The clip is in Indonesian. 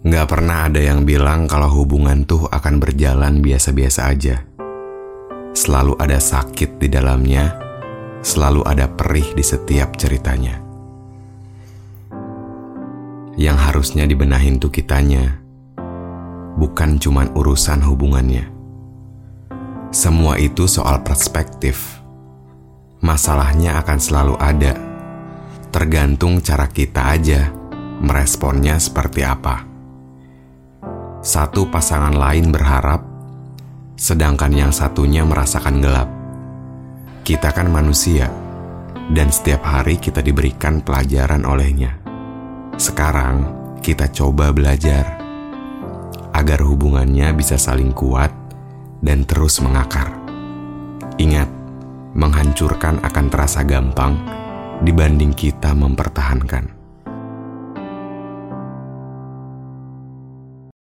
Nggak pernah ada yang bilang kalau hubungan tuh akan berjalan biasa-biasa aja. Selalu ada sakit di dalamnya, selalu ada perih di setiap ceritanya. Yang harusnya dibenahin tuh kitanya, bukan cuman urusan hubungannya. Semua itu soal perspektif. Masalahnya akan selalu ada, tergantung cara kita aja meresponnya seperti apa. Satu pasangan lain berharap, sedangkan yang satunya merasakan gelap. Kita kan manusia, dan setiap hari kita diberikan pelajaran olehnya. Sekarang kita coba belajar agar hubungannya bisa saling kuat dan terus mengakar. Ingat, menghancurkan akan terasa gampang dibanding kita mempertahankan.